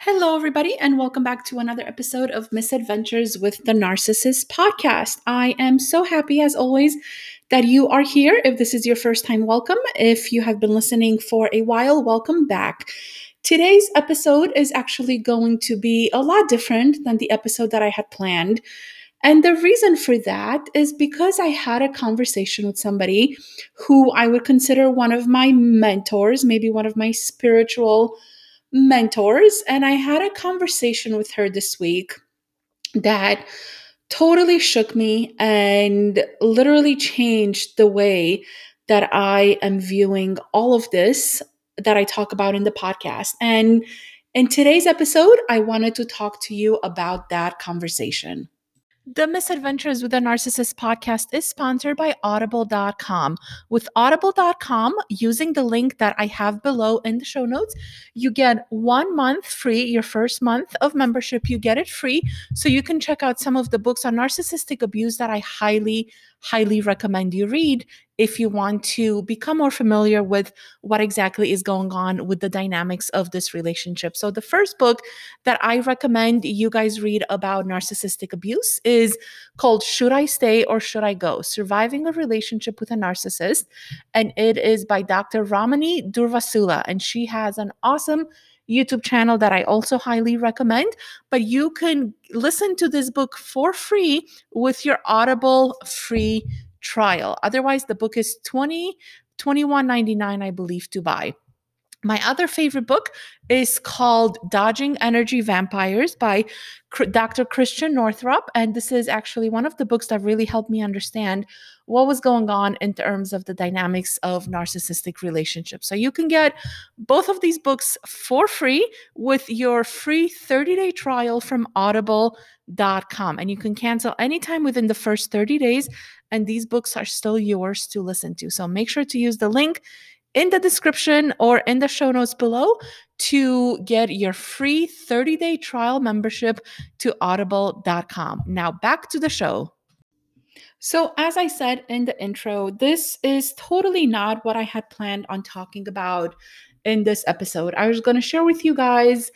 Hello, everybody, and welcome back to another episode of Misadventures with the Narcissist podcast. I am so happy, as always, that you are here. If this is your first time, welcome. If you have been listening for a while, welcome back. Today's episode is actually going to be a lot different than the episode that I had planned. And the reason for that is because I had a conversation with somebody who I would consider one of my mentors, maybe one of my spiritual mentors. And I had a conversation with her this week that totally shook me and literally changed the way that I am viewing all of this that I talk about in the podcast. And in today's episode, I wanted to talk to you about that conversation. The Misadventures with a Narcissist podcast is sponsored by Audible.com. With Audible.com, using the link that I have below in the show notes, you get one month free. Your first month of membership, you get it free. So you can check out some of the books on narcissistic abuse that I highly, highly recommend you read if you want to become more familiar with what exactly is going on with the dynamics of this relationship. So, the first book that I recommend you guys read about narcissistic abuse is called Should I Stay or Should I Go? Surviving a Relationship with a Narcissist. And it is by Dr. Ramani Durvasula. And she has an awesome YouTube channel that I also highly recommend. But you can listen to this book for free with your Audible free trial. Otherwise, the book is 20 21.99 I believe to buy. My other favorite book is called Dodging Energy Vampires by Dr. Christiane Northrup. And this is actually one of the books that really helped me understand what was going on in terms of the dynamics of narcissistic relationships. So you can get both of these books for free with your free 30 day trial from audible.com. And you can cancel anytime within the first 30 days. And these books are still yours to listen to. So make sure to use the link in the description or in the show notes below to get your free 30 day trial membership to audible.com. Now, back to the show. So, as I said in the intro, this is totally not what I had planned on talking about in this episode. I was going to share with you guys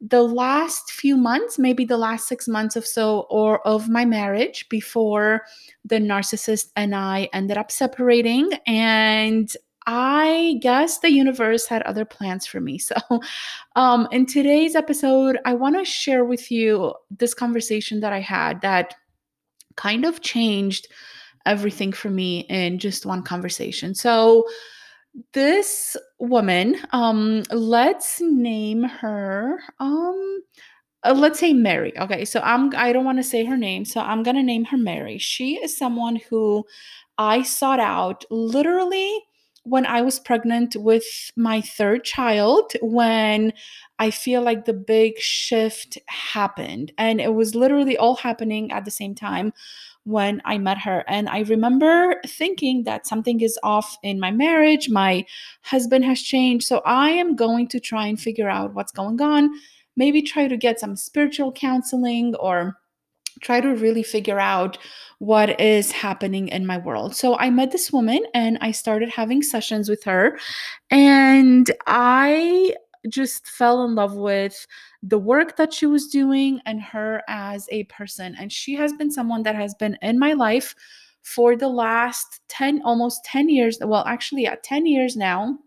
the last few months, maybe the last six months or so, or of my marriage before the narcissist and I ended up separating. And I guess the universe had other plans for me. So, um, in today's episode, I want to share with you this conversation that I had that kind of changed everything for me in just one conversation. So, this woman, um, let's name her, um, uh, let's say Mary. Okay, so I'm I don't want to say her name, so I'm gonna name her Mary. She is someone who I sought out literally when I was pregnant with my third child, when I feel like the big shift happened. And it was literally all happening at the same time when I met her. And I remember thinking that something is off in my marriage. My husband has changed. So I am going to try and figure out what's going on. Maybe try to get some spiritual counseling or try to really figure out what is happening in my world. So I met this woman and I started having sessions with her and I just fell in love with the work that she was doing and her as a person. And she has been someone that has been in my life for the last 10 almost 10 years well actually yeah 10 years now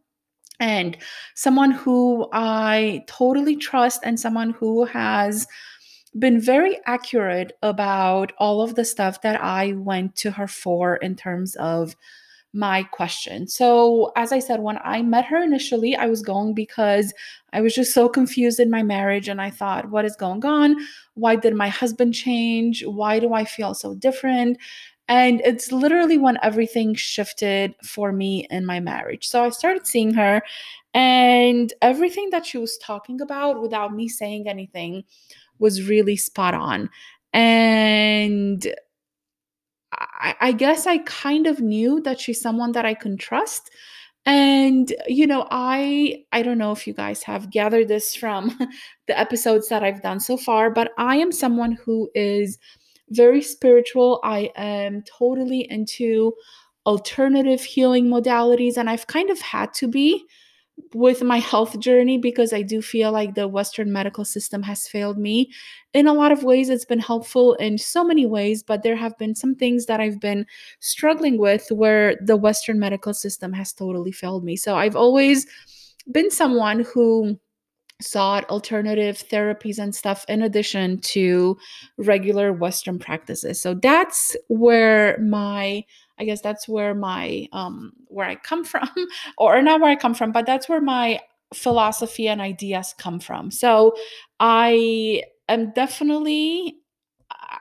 and someone who I totally trust and someone who has been very accurate about all of the stuff that I went to her for in terms of my question. So, as I said, when I met her initially, I was going because I was just so confused in my marriage and I thought, what is going on? Why did my husband change? Why do I feel so different? And it's literally when everything shifted for me in my marriage. So I started seeing her, and everything that she was talking about without me saying anything was really spot on. And I, I guess I kind of knew that she's someone that I can trust. And you know i i don't know if you guys have gathered this from the episodes that i've done so far but i am someone who is very spiritual. I am totally into alternative healing modalities and i've kind of had to be with my health journey because I do feel like the Western medical system has failed me. In a lot of ways, it's been helpful in so many ways, but there have been some things that I've been struggling with where the Western medical system has totally failed me. So I've always been someone who sought alternative therapies and stuff in addition to regular Western practices. So that's where my I guess that's where my um where I come from or not where I come from, but that's where my philosophy and ideas come from. So I am definitely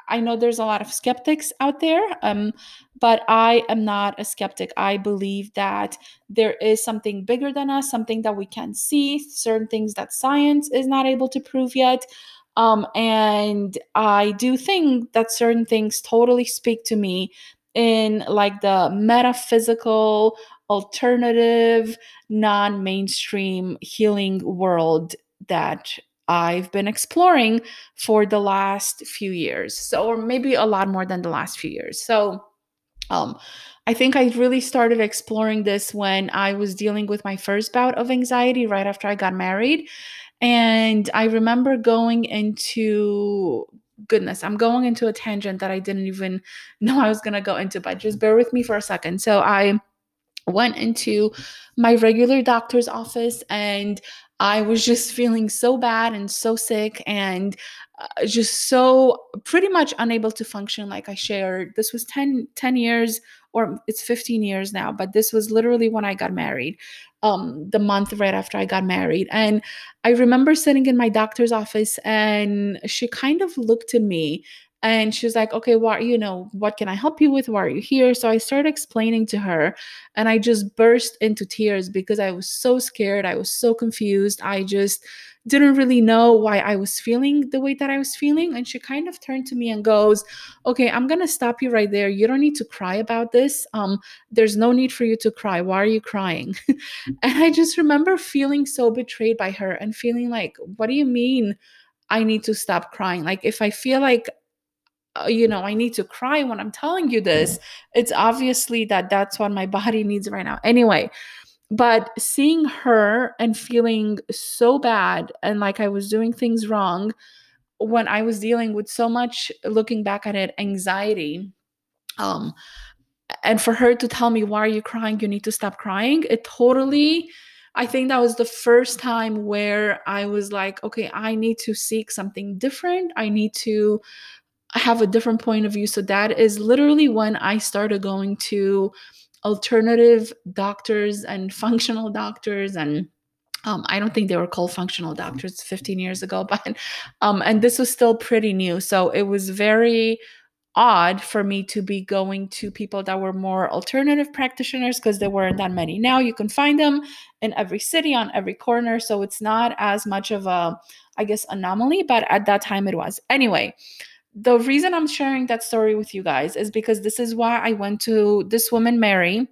I know there's a lot of skeptics out there, um, but I am not a skeptic. I believe that there is something bigger than us, something that we can't see, certain things that science is not able to prove yet. Um, and I do think that certain things totally speak to me in like the metaphysical, alternative, non mainstream healing world that I've been exploring for the last few years. So, or maybe a lot more than the last few years. So, um, I think I really started exploring this when I was dealing with my first bout of anxiety right after I got married. And I remember going into goodness, I'm going into a tangent that I didn't even know I was going to go into, but just bear with me for a second. So I went into my regular doctor's office and I was just feeling so bad and so sick and uh, just so pretty much unable to function like I shared. This was 10, 10 years or it's 15 years now, but this was literally when I got married um, the month right after I got married. And I remember sitting in my doctor's office and she kind of looked at me and she was like, okay, what, you know, what can I help you with? Why are you here? So I started explaining to her and I just burst into tears because I was so scared. I was so confused. I just, didn't really know why I was feeling the way that I was feeling. And she kind of turned to me and goes, Okay, I'm to stop you right there. You don't need to cry about this. Um, there's no need for you to cry. Why are you crying? and I just remember feeling so betrayed by her and feeling like, What do you mean I need to stop crying? Like, if I feel like you know, I need to cry when I'm telling you this. It's obviously that that's what my body needs right now. Anyway, but seeing her and feeling so bad and like I was doing things wrong when I was dealing with so much looking back at it anxiety um and for her to tell me why are you crying you need to stop crying it totally I think that was the first time where I was like okay I need to seek something different I need to have a different point of view so that is literally when I started going to alternative doctors and functional doctors and um, I don't think they were called functional doctors 15 years ago, but um, and this was still pretty new. So it was very odd for me to be going to people that were more alternative practitioners because there weren't that many. Now you can find them in every city, on every corner. So it's not as much of a, I guess, anomaly, but at that time it was. Anyway, the reason I'm sharing that story with you guys is because this is why I went to this woman, Mary,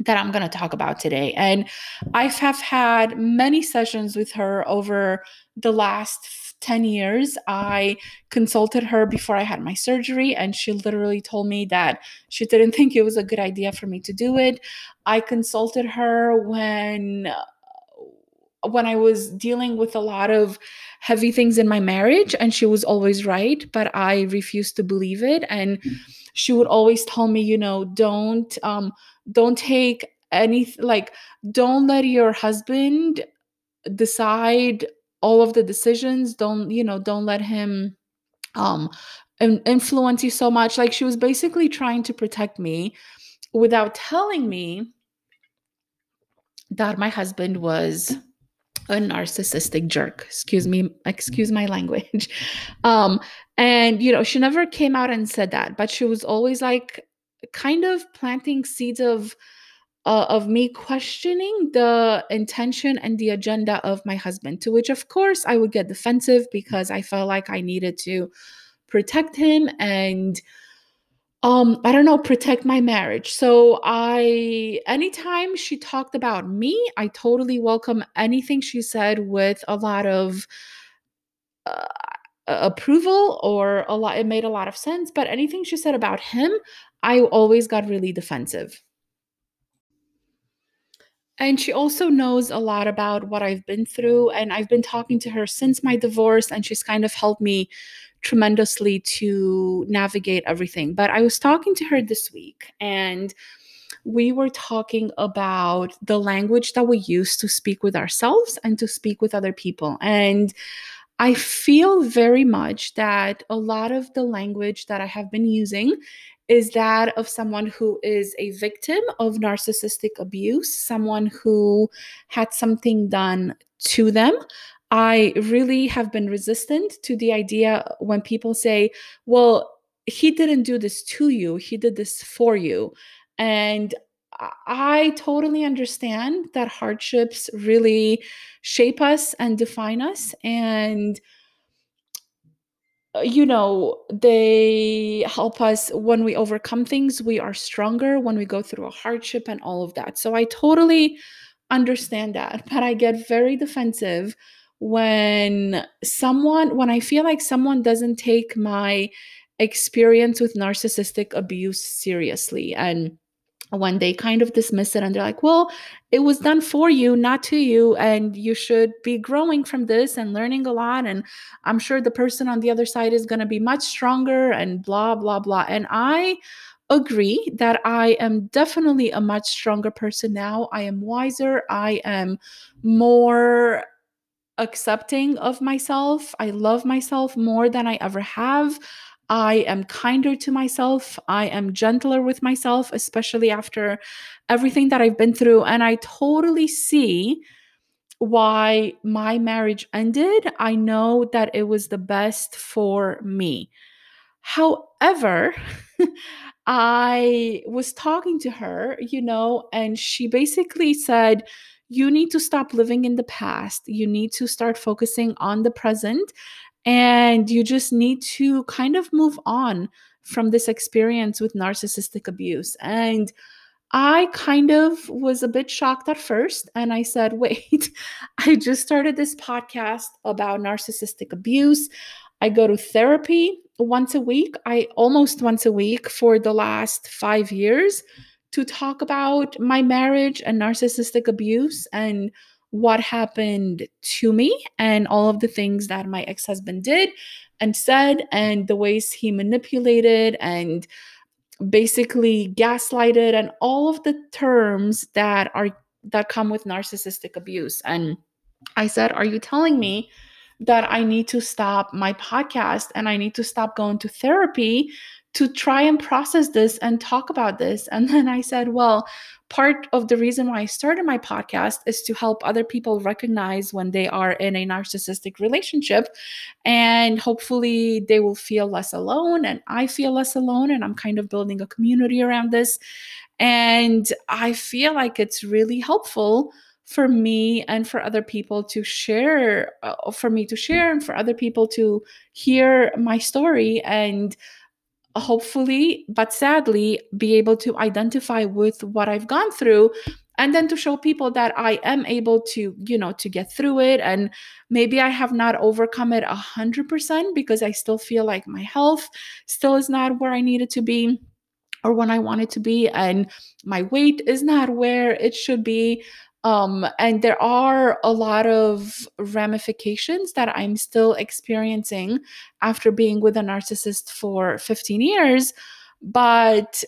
that I'm going to talk about today. And I have had many sessions with her over the last 10 years. I consulted her before I had my surgery, and she literally told me that she didn't think it was a good idea for me to do it. I consulted her when when I was dealing with a lot of heavy things in my marriage and she was always right but i refused to believe it. And she would always tell me you know don't um don't take any like don't let your husband decide all of the decisions. Don't you know don't let him um influence you so much. Like she was basically trying to protect me without telling me that my husband was a narcissistic jerk. Excuse me excuse my language. Um and you know she never came out and said that but she was always like kind of planting seeds of uh, of me questioning the intention and the agenda of my husband to which of course i would get defensive because i felt like i needed to protect him and um i don't know protect my marriage so i anytime she talked about me i totally welcome anything she said with a lot of uh, approval or a lot it made a lot of sense but anything she said about him i always got really defensive and she also knows a lot about what I've been through. And I've been talking to her since my divorce, and she's kind of helped me tremendously to navigate everything. But I was talking to her this week, and we were talking about the language that we use to speak with ourselves and to speak with other people. And I feel very much that a lot of the language that I have been using is that of someone who is a victim of narcissistic abuse, someone who had something done to them. I really have been resistant to the idea when people say, well, he didn't do this to you, he did this for you. And I totally understand that hardships really shape us and define us. And uh, you know, they help us when we overcome things. We are stronger when we go through a hardship and all of that. So I totally understand that. But I get very defensive when someone, when I feel like someone doesn't take my experience with narcissistic abuse seriously. And when they kind of dismiss it and they're like, well, it was done for you, not to you. And you should be growing from this and learning a lot. And I'm sure the person on the other side is going to be much stronger and blah, blah, blah. And I agree that I am definitely a much stronger person now. I am wiser. I am more accepting of myself. I love myself more than I ever have. I am kinder to myself. I am gentler with myself, especially after everything that I've been through. And I totally see why my marriage ended. I know that it was the best for me. However, I was talking to her, you know, and she basically said, You need to stop living in the past. You need to start focusing on the present and you just need to kind of move on from this experience with narcissistic abuse. And I kind of was a bit shocked at first. And I said, wait, I just started this podcast about narcissistic abuse. I go to therapy once a week. I almost once a week for the last five years to talk about my marriage and narcissistic abuse and what happened to me and all of the things that my ex husband did and said, and the ways he manipulated and basically gaslighted, and all of the terms that are that come with narcissistic abuse. And I said, Are you telling me that I need to stop my podcast and I need to stop going to therapy to try and process this and talk about this? And then I said, Well, part of the reason why I started my podcast is to help other people recognize when they are in a narcissistic relationship. And hopefully they will feel less alone. And I feel less alone and I'm kind of building a community around this. And I feel like it's really helpful for me and for other people to share uh, for me to share and for other people to hear my story. And hopefully, but sadly, be able to identify with what I've gone through and then to show people that I am able to, you know, to get through it. And maybe I have not overcome it a hundred percent because I still feel like my health still is not where I needed to be or when I want it to be. And my weight is not where it should be. Um, and there are a lot of ramifications that I'm still experiencing after being with a narcissist for 15 years. But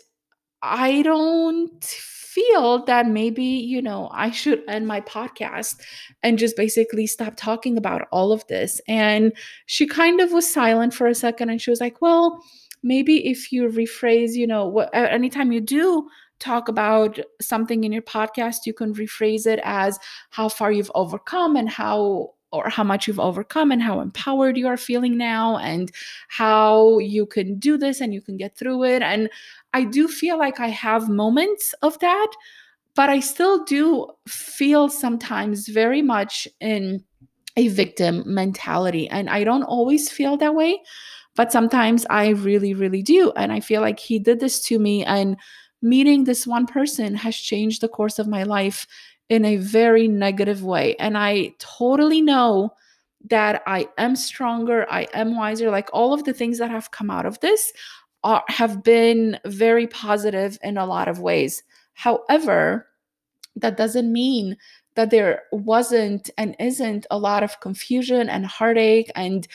I don't feel that maybe, you know, I should end my podcast and just basically stop talking about all of this. And she kind of was silent for a second and she was like, well, maybe if you rephrase, you know, what, anytime you do talk about something in your podcast, you can rephrase it as how far you've overcome and how or how much you've overcome and how empowered you are feeling now and how you can do this and you can get through it. And I do feel like I have moments of that, but I still do feel sometimes very much in a victim mentality. And I don't always feel that way, but sometimes I really, really do. And I feel like he did this to me. And meeting this one person has changed the course of my life in a very negative way. And I totally know that I am stronger, I am wiser. Like all of the things that have come out of this are, have been very positive in a lot of ways. However, that doesn't mean that there wasn't and isn't a lot of confusion and heartache and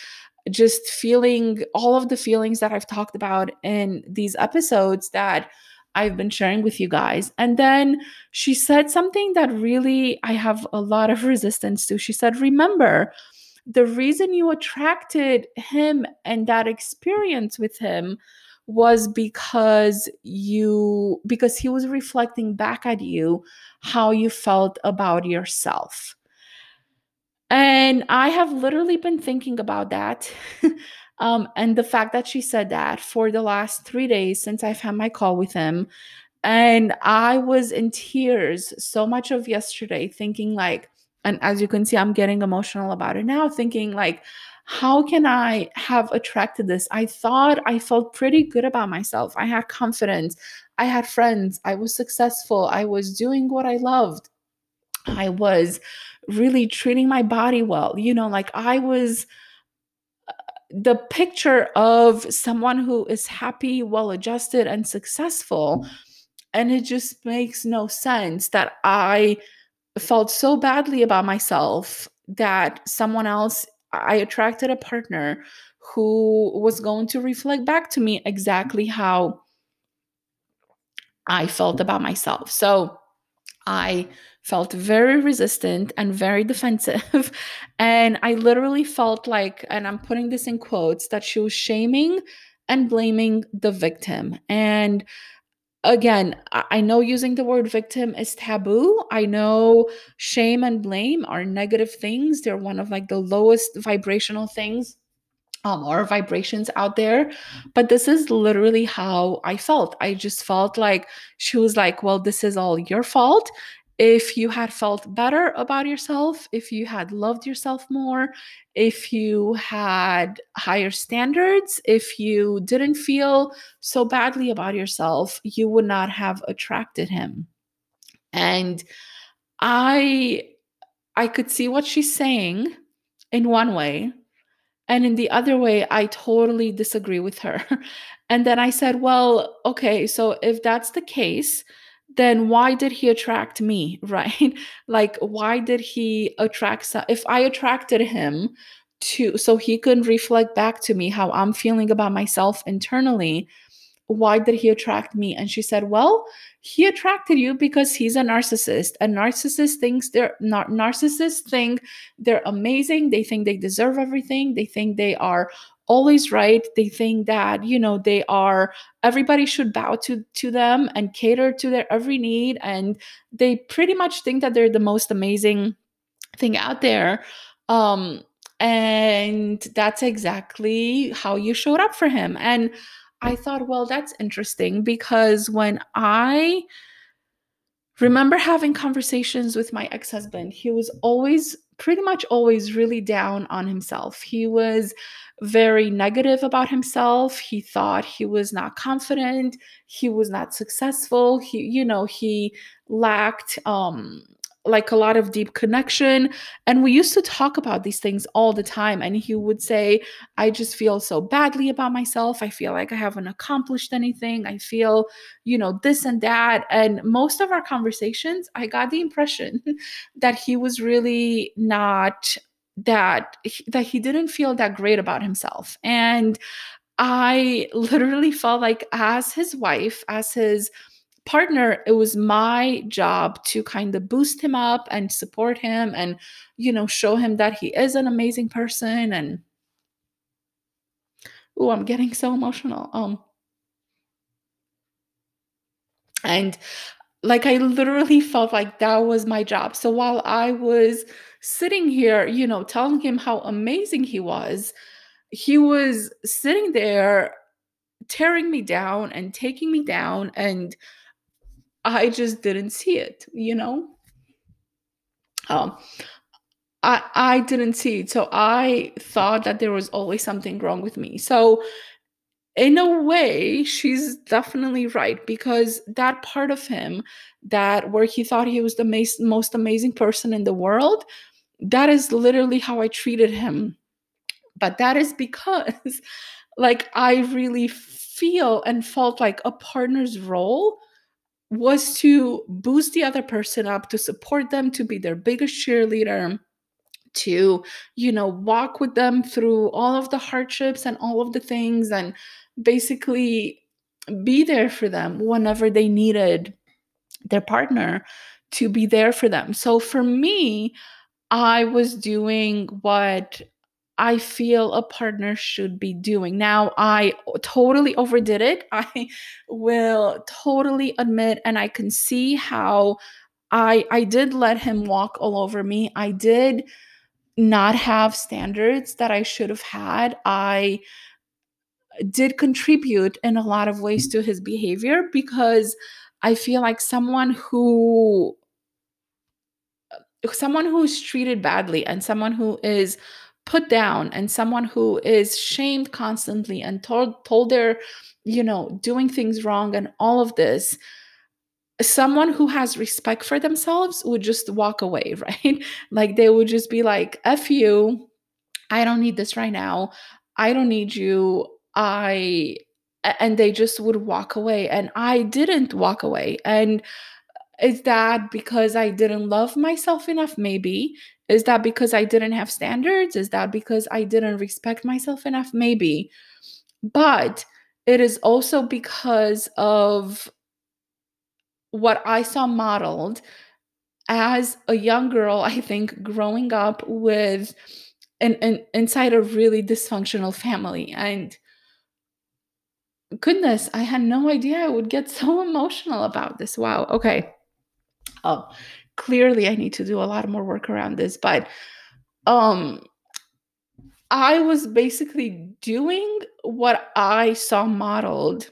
just feeling all of the feelings that I've talked about in these episodes that I've been sharing with you guys. And then she said something that really I have a lot of resistance to. She said, Remember, the reason you attracted him and that experience with him was because you because he was reflecting back at you how you felt about yourself and i have literally been thinking about that um, and the fact that she said that for the last three days since i've had my call with him and i was in tears so much of yesterday thinking like and as you can see i'm getting emotional about it now thinking like how can I have attracted this? I thought I felt pretty good about myself. I had confidence. I had friends. I was successful. I was doing what I loved. I was really treating my body well. You know, like I was the picture of someone who is happy, well adjusted, and successful. And it just makes no sense that I felt so badly about myself that someone else I attracted a partner who was going to reflect back to me exactly how I felt about myself. So I felt very resistant and very defensive. and I literally felt like, and I'm putting this in quotes, that she was shaming and blaming the victim. And again, I know using the word victim is taboo. I know shame and blame are negative things. They're one of like the lowest vibrational things um, or vibrations out there. But this is literally how I felt. I just felt like she was like, well, this is all your fault if you had felt better about yourself, if you had loved yourself more, if you had higher standards, if you didn't feel so badly about yourself, you would not have attracted him. And I I could see what she's saying in one way, and in the other way I totally disagree with her. And then I said, "Well, okay, so if that's the case, then why did he attract me right? Like why did he attract if i attracted him to so he could reflect back to me how i'm feeling about myself internally why did he attract me? And she said well he attracted you because he's a narcissist a narcissist thinks they're not narcissists think they're amazing they think they deserve everything they think they are always right they think that you know they are everybody should bow to to them and cater to their every need and they pretty much think that they're the most amazing thing out there um and that's exactly how you showed up for him. And i thought well that's interesting because when i remember having conversations with my ex-husband he was always pretty much always really down on himself he was very negative about himself. He thought he was not confident, he was not successful. He, you know, he lacked um like a lot of deep connection. And we used to talk about these things all the time. And he would say, I just feel so badly about myself. I feel like I haven't accomplished anything. I feel, you know, this and that. And most of our conversations, I got the impression that he was really not that that he didn't feel that great about himself and i literally felt like as his wife as his partner it was my job to kind of boost him up and support him and you know show him that he is an amazing person and oh i'm getting so emotional um. And like i literally felt like that was my job. So while i was sitting here, you know, telling him how amazing he was, he was sitting there tearing me down and taking me down and I just didn't see it, you know? Um I I didn't see it. So I thought that there was always something wrong with me. So in a way, she's definitely right because that part of him that where he thought he was the most, most amazing person in the world that is literally how I treated him. But that is because, like, I really feel and felt like a partner's role was to boost the other person up, to support them, to be their biggest cheerleader, to, you know, walk with them through all of the hardships and all of the things and basically be there for them whenever they needed their partner to be there for them. So for me, I was doing what I feel a partner should be doing. Now, I totally overdid it. I will totally admit and I can see how I I did let him walk all over me. I did not have standards that I should have had. I did contribute in a lot of ways to his behavior because I feel like someone who someone who is treated badly and someone who is put down and someone who is shamed constantly and told told they're you know doing things wrong and all of this someone who has respect for themselves would just walk away right? Like they would just be like f you. I don't need this right now. I don't need you. I and they just would walk away. And i didn't walk away. And is that because I didn't love myself enough? Maybe. Is that because I didn't have standards? Is that because I didn't respect myself enough? Maybe. But it is also because of what I saw modeled as a young girl, I think, growing up with an, an inside a really dysfunctional family. And goodness, I had no idea I would get so emotional about this. Wow. Okay oh, clearly I need to do a lot more work around this. But um I was basically doing what I saw modeled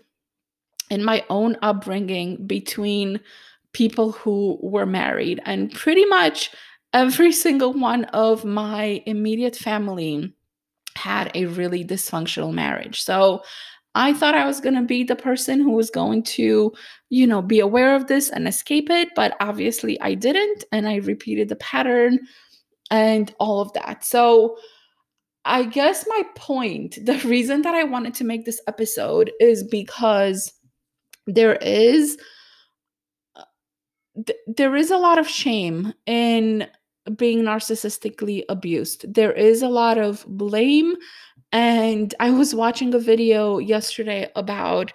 in my own upbringing between people who were married. And pretty much every single one of my immediate family had a really dysfunctional marriage. So I thought I was going to be the person who was going to, you know, be aware of this and escape it, but obviously I didn't. And I repeated the pattern and all of that. So, I guess my point, the reason that I wanted to make this episode is because there is uh, th- there is a lot of shame in being narcissistically abused. There is a lot of blame and I was watching a video yesterday about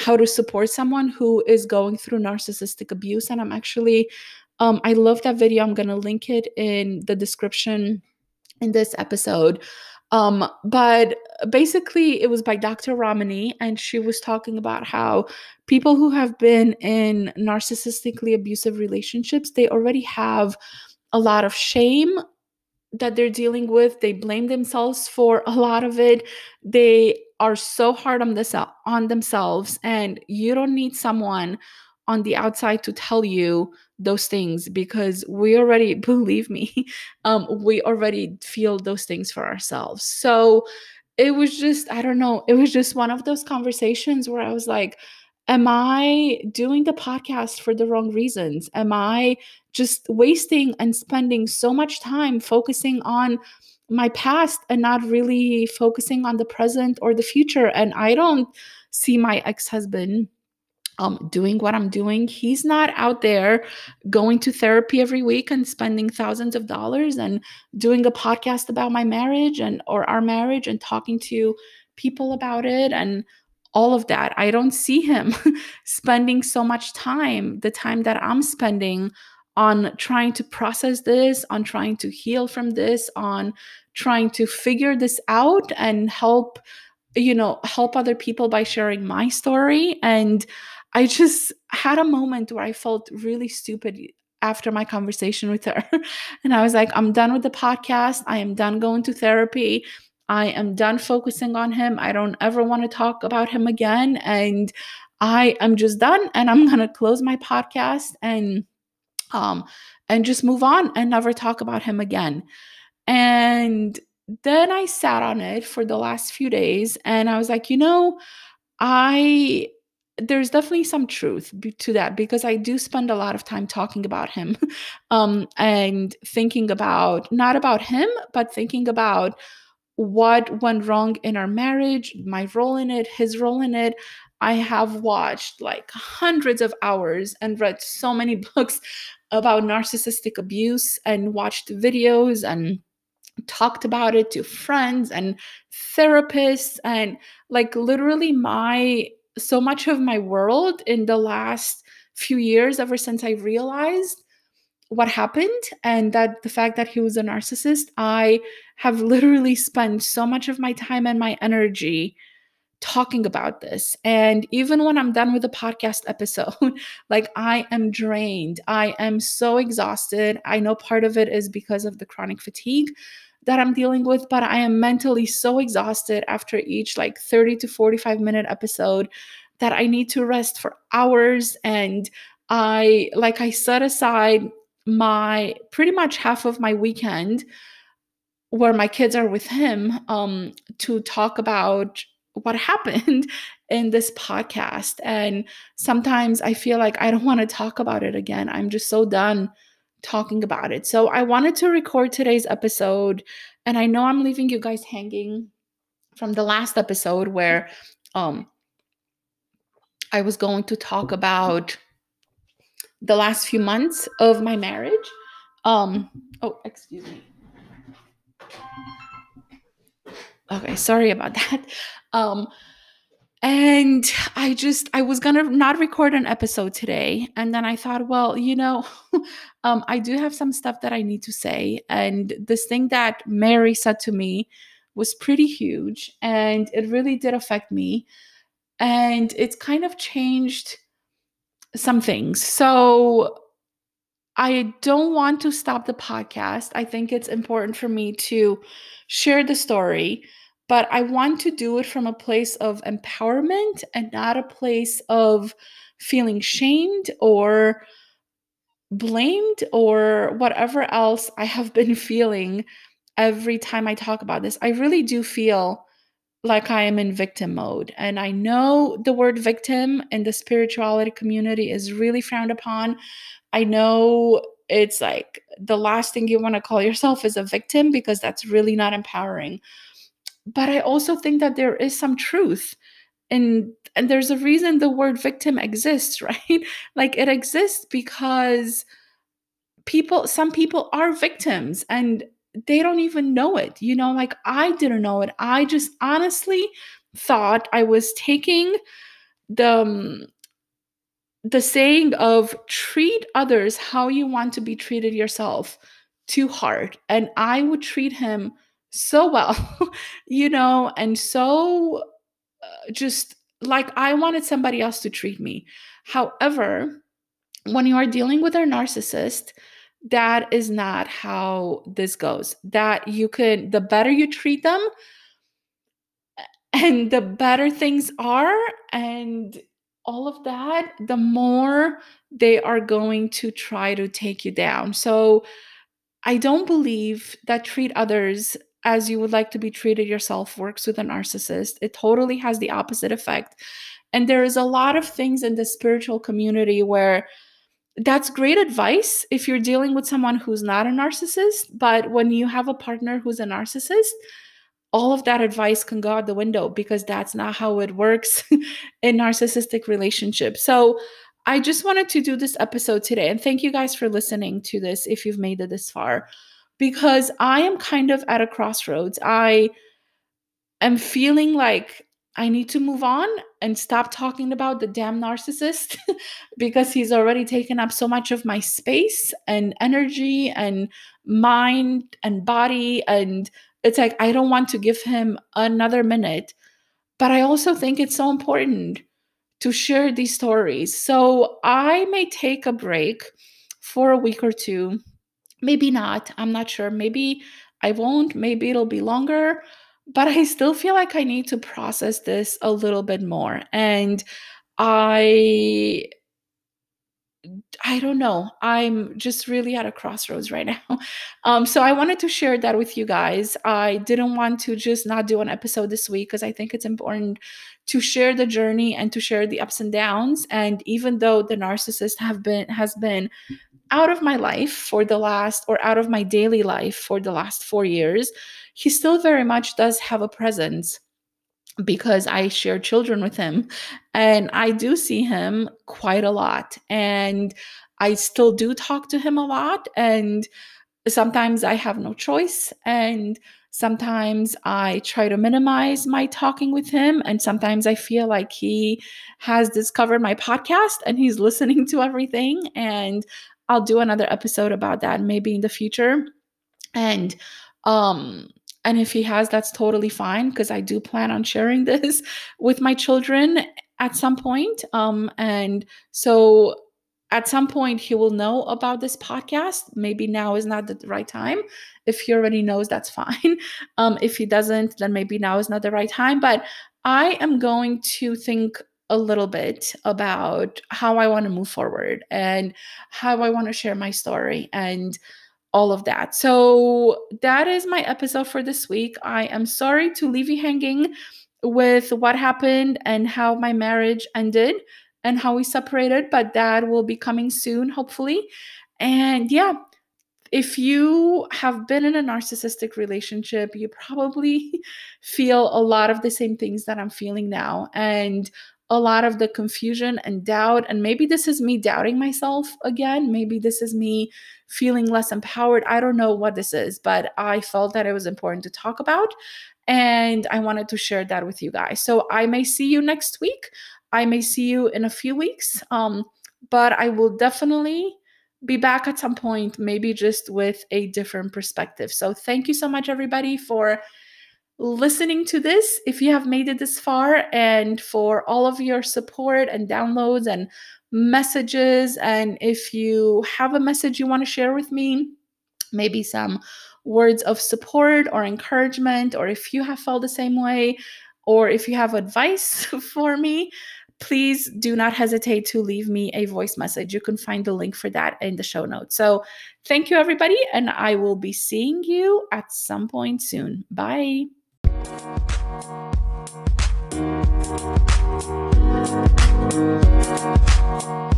how to support someone who is going through narcissistic abuse. And I'm actually, um, I love that video. I'm going to link it in the description in this episode. Um, but basically, it was by Dr. Ramani, and she was talking about how people who have been in narcissistically abusive relationships, they already have a lot of shame that they're dealing with. They blame themselves for a lot of it. They are so hard on this on themselves and you don't need someone on the outside to tell you those things because we already believe me um we already feel those things for ourselves so it was just i don't know it was just one of those conversations where i was like am I doing the podcast for the wrong reasons? Am I just wasting and spending so much time focusing on my past and not really focusing on the present or the future? And I don't see my ex husband. Um, doing what I'm doing. He's not out there going to therapy every week and spending thousands of dollars and doing a podcast about my marriage and or our marriage and talking to people about it and all of that. I don't see him spending so much time, the time that I'm spending on trying to process this, on trying to heal from this, on trying to figure this out and help, you know, help other people by sharing my story. And I just had a moment where I felt really stupid after my conversation with her. and I was like, I'm done with the podcast. I am done going to therapy. I am done focusing on him. I don't ever want to talk about him again. And I am just done and I'm going to close my podcast and um and just move on and never talk about him again. And then I sat on it for the last few days and I was like, you know, I there's definitely some truth to that because I do spend a lot of time talking about him um, and thinking about not about him, but thinking about what went wrong in our marriage, my role in it, his role in it. I have watched like hundreds of hours and read so many books about narcissistic abuse and watched videos and talked about it to friends and therapists and like literally my so much of my world in the last few years ever since I realized what happened and that the fact that he was a narcissist I have literally spent so much of my time and my energy talking about this. And even when I'm done with the podcast episode, like I am drained. I am so exhausted. I know part of it is because of the chronic fatigue that I'm dealing with, but I am mentally so exhausted after each like 30 to 45 minute episode that I need to rest for hours. And I, like, I set aside my pretty much half of my weekend where my kids are with him um, to talk about what happened in this podcast. And sometimes I feel like I don't want to talk about it again. I'm just so done talking about it. So I wanted to record today's episode. And I know I'm leaving you guys hanging from the last episode where um I was going to talk about the last few months of my marriage. Um oh, excuse me. Okay, sorry about that. Um, and I just I was gonna not record an episode today, and then I thought, well, you know, um, I do have some stuff that I need to say, and this thing that Mary said to me was pretty huge, and it really did affect me, and it's kind of changed some things. So I don't want to stop the podcast. I think it's important for me to share the story but I want to do it from a place of empowerment and not a place of feeling shamed or blamed or whatever else I have been feeling every time I talk about this. I really do feel like I am in victim mode. And I know the word victim in the spirituality community is really frowned upon. I know it's like the last thing you want to call yourself is a victim because that's really not empowering but I also think that there is some truth and and there's a reason the word victim exists, right? like it exists because people some people are victims and they don't even know it. You know, like I didn't know it. I just honestly thought I was taking the um, the saying of treat others how you want to be treated yourself too hard and I would treat him so well, you know, and so uh, just like I wanted somebody else to treat me. However, when you are dealing with a narcissist, that is not how this goes. That you can, the better you treat them, and the better things are, and all of that, the more they are going to try to take you down. So, I don't believe that treat others as you would like to be treated yourself works with a narcissist. It totally has the opposite effect. And there is a lot of things in the spiritual community where that's great advice if you're dealing with someone who's not a narcissist. But when you have a partner who's a narcissist, all of that advice can go out the window because that's not how it works in narcissistic relationships. So I just wanted to do this episode today. And thank you guys for listening to this if you've made it this far because I am kind of at a crossroads. I am feeling like I need to move on and stop talking about the damn narcissist because he's already taken up so much of my space and energy and mind and body. And it's like, I don't want to give him another minute. But I also think it's so important to share these stories. So I may take a break for a week or two Maybe not. I'm not sure. Maybe I won't. Maybe it'll be longer. But I still feel like I need to process this a little bit more. And I I don't know. I'm just really at a crossroads right now. Um, so I wanted to share that with you guys. I didn't want to just not do an episode this week because I think it's important to share the journey and to share the ups and downs. And even though the narcissist have been has been out of my life for the last, or out of my daily life for the last four years, he still very much does have a presence because I share children with him and I do see him quite a lot. And I still do talk to him a lot and sometimes I have no choice and sometimes I try to minimize my talking with him and sometimes I feel like he has discovered my podcast and he's listening to everything and I'll do another episode about that maybe in the future and um and if he has, that's totally fine because I do plan on sharing this with my children at some point. Um, and so at some point he will know about this podcast. Maybe now is not the right time. If he already knows, that's fine. Um, if he doesn't, then maybe now is not the right time. But I am going to think a little bit about how I want to move forward and how I want to share my story and all of that. So that is my episode for this week. I am sorry to leave you hanging with what happened and how my marriage ended and how we separated, but that will be coming soon, hopefully. And yeah, if you have been in a narcissistic relationship, you probably feel a lot of the same things that I'm feeling now. And a lot of the confusion and doubt. And maybe this is me doubting myself again. Maybe this is me feeling less empowered. I don't know what this is, but I felt that it was important to talk about. And I wanted to share that with you guys. So I may see you next week. I may see you in a few weeks. Um, but I will definitely be back at some point, maybe just with a different perspective. So thank you so much, everybody, for listening to this if you have made it this far and for all of your support and downloads and messages. And if you have a message you want to share with me, maybe some words of support or encouragement, or if you have felt the same way, or if you have advice for me, please do not hesitate to leave me a voice message. You can find the link for that in the show notes. So, thank you, everybody, and I will be seeing you at some point soon. Bye. Thank